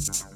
Podcast.